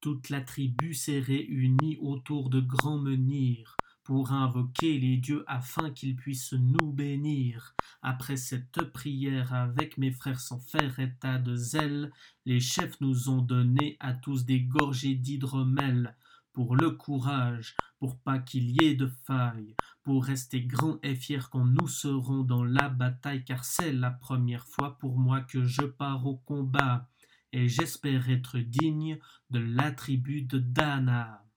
toute la tribu s'est réunie autour de grands menhirs pour invoquer les dieux afin qu'ils puissent nous bénir. Après cette prière avec mes frères sans faire état de zèle, les chefs nous ont donné à tous des gorgées d'hydromel pour le courage, pour pas qu'il y ait de faille, pour rester grand et fier quand nous serons dans la bataille, car c'est la première fois pour moi que je pars au combat, et j'espère être digne de la tribu de Dana.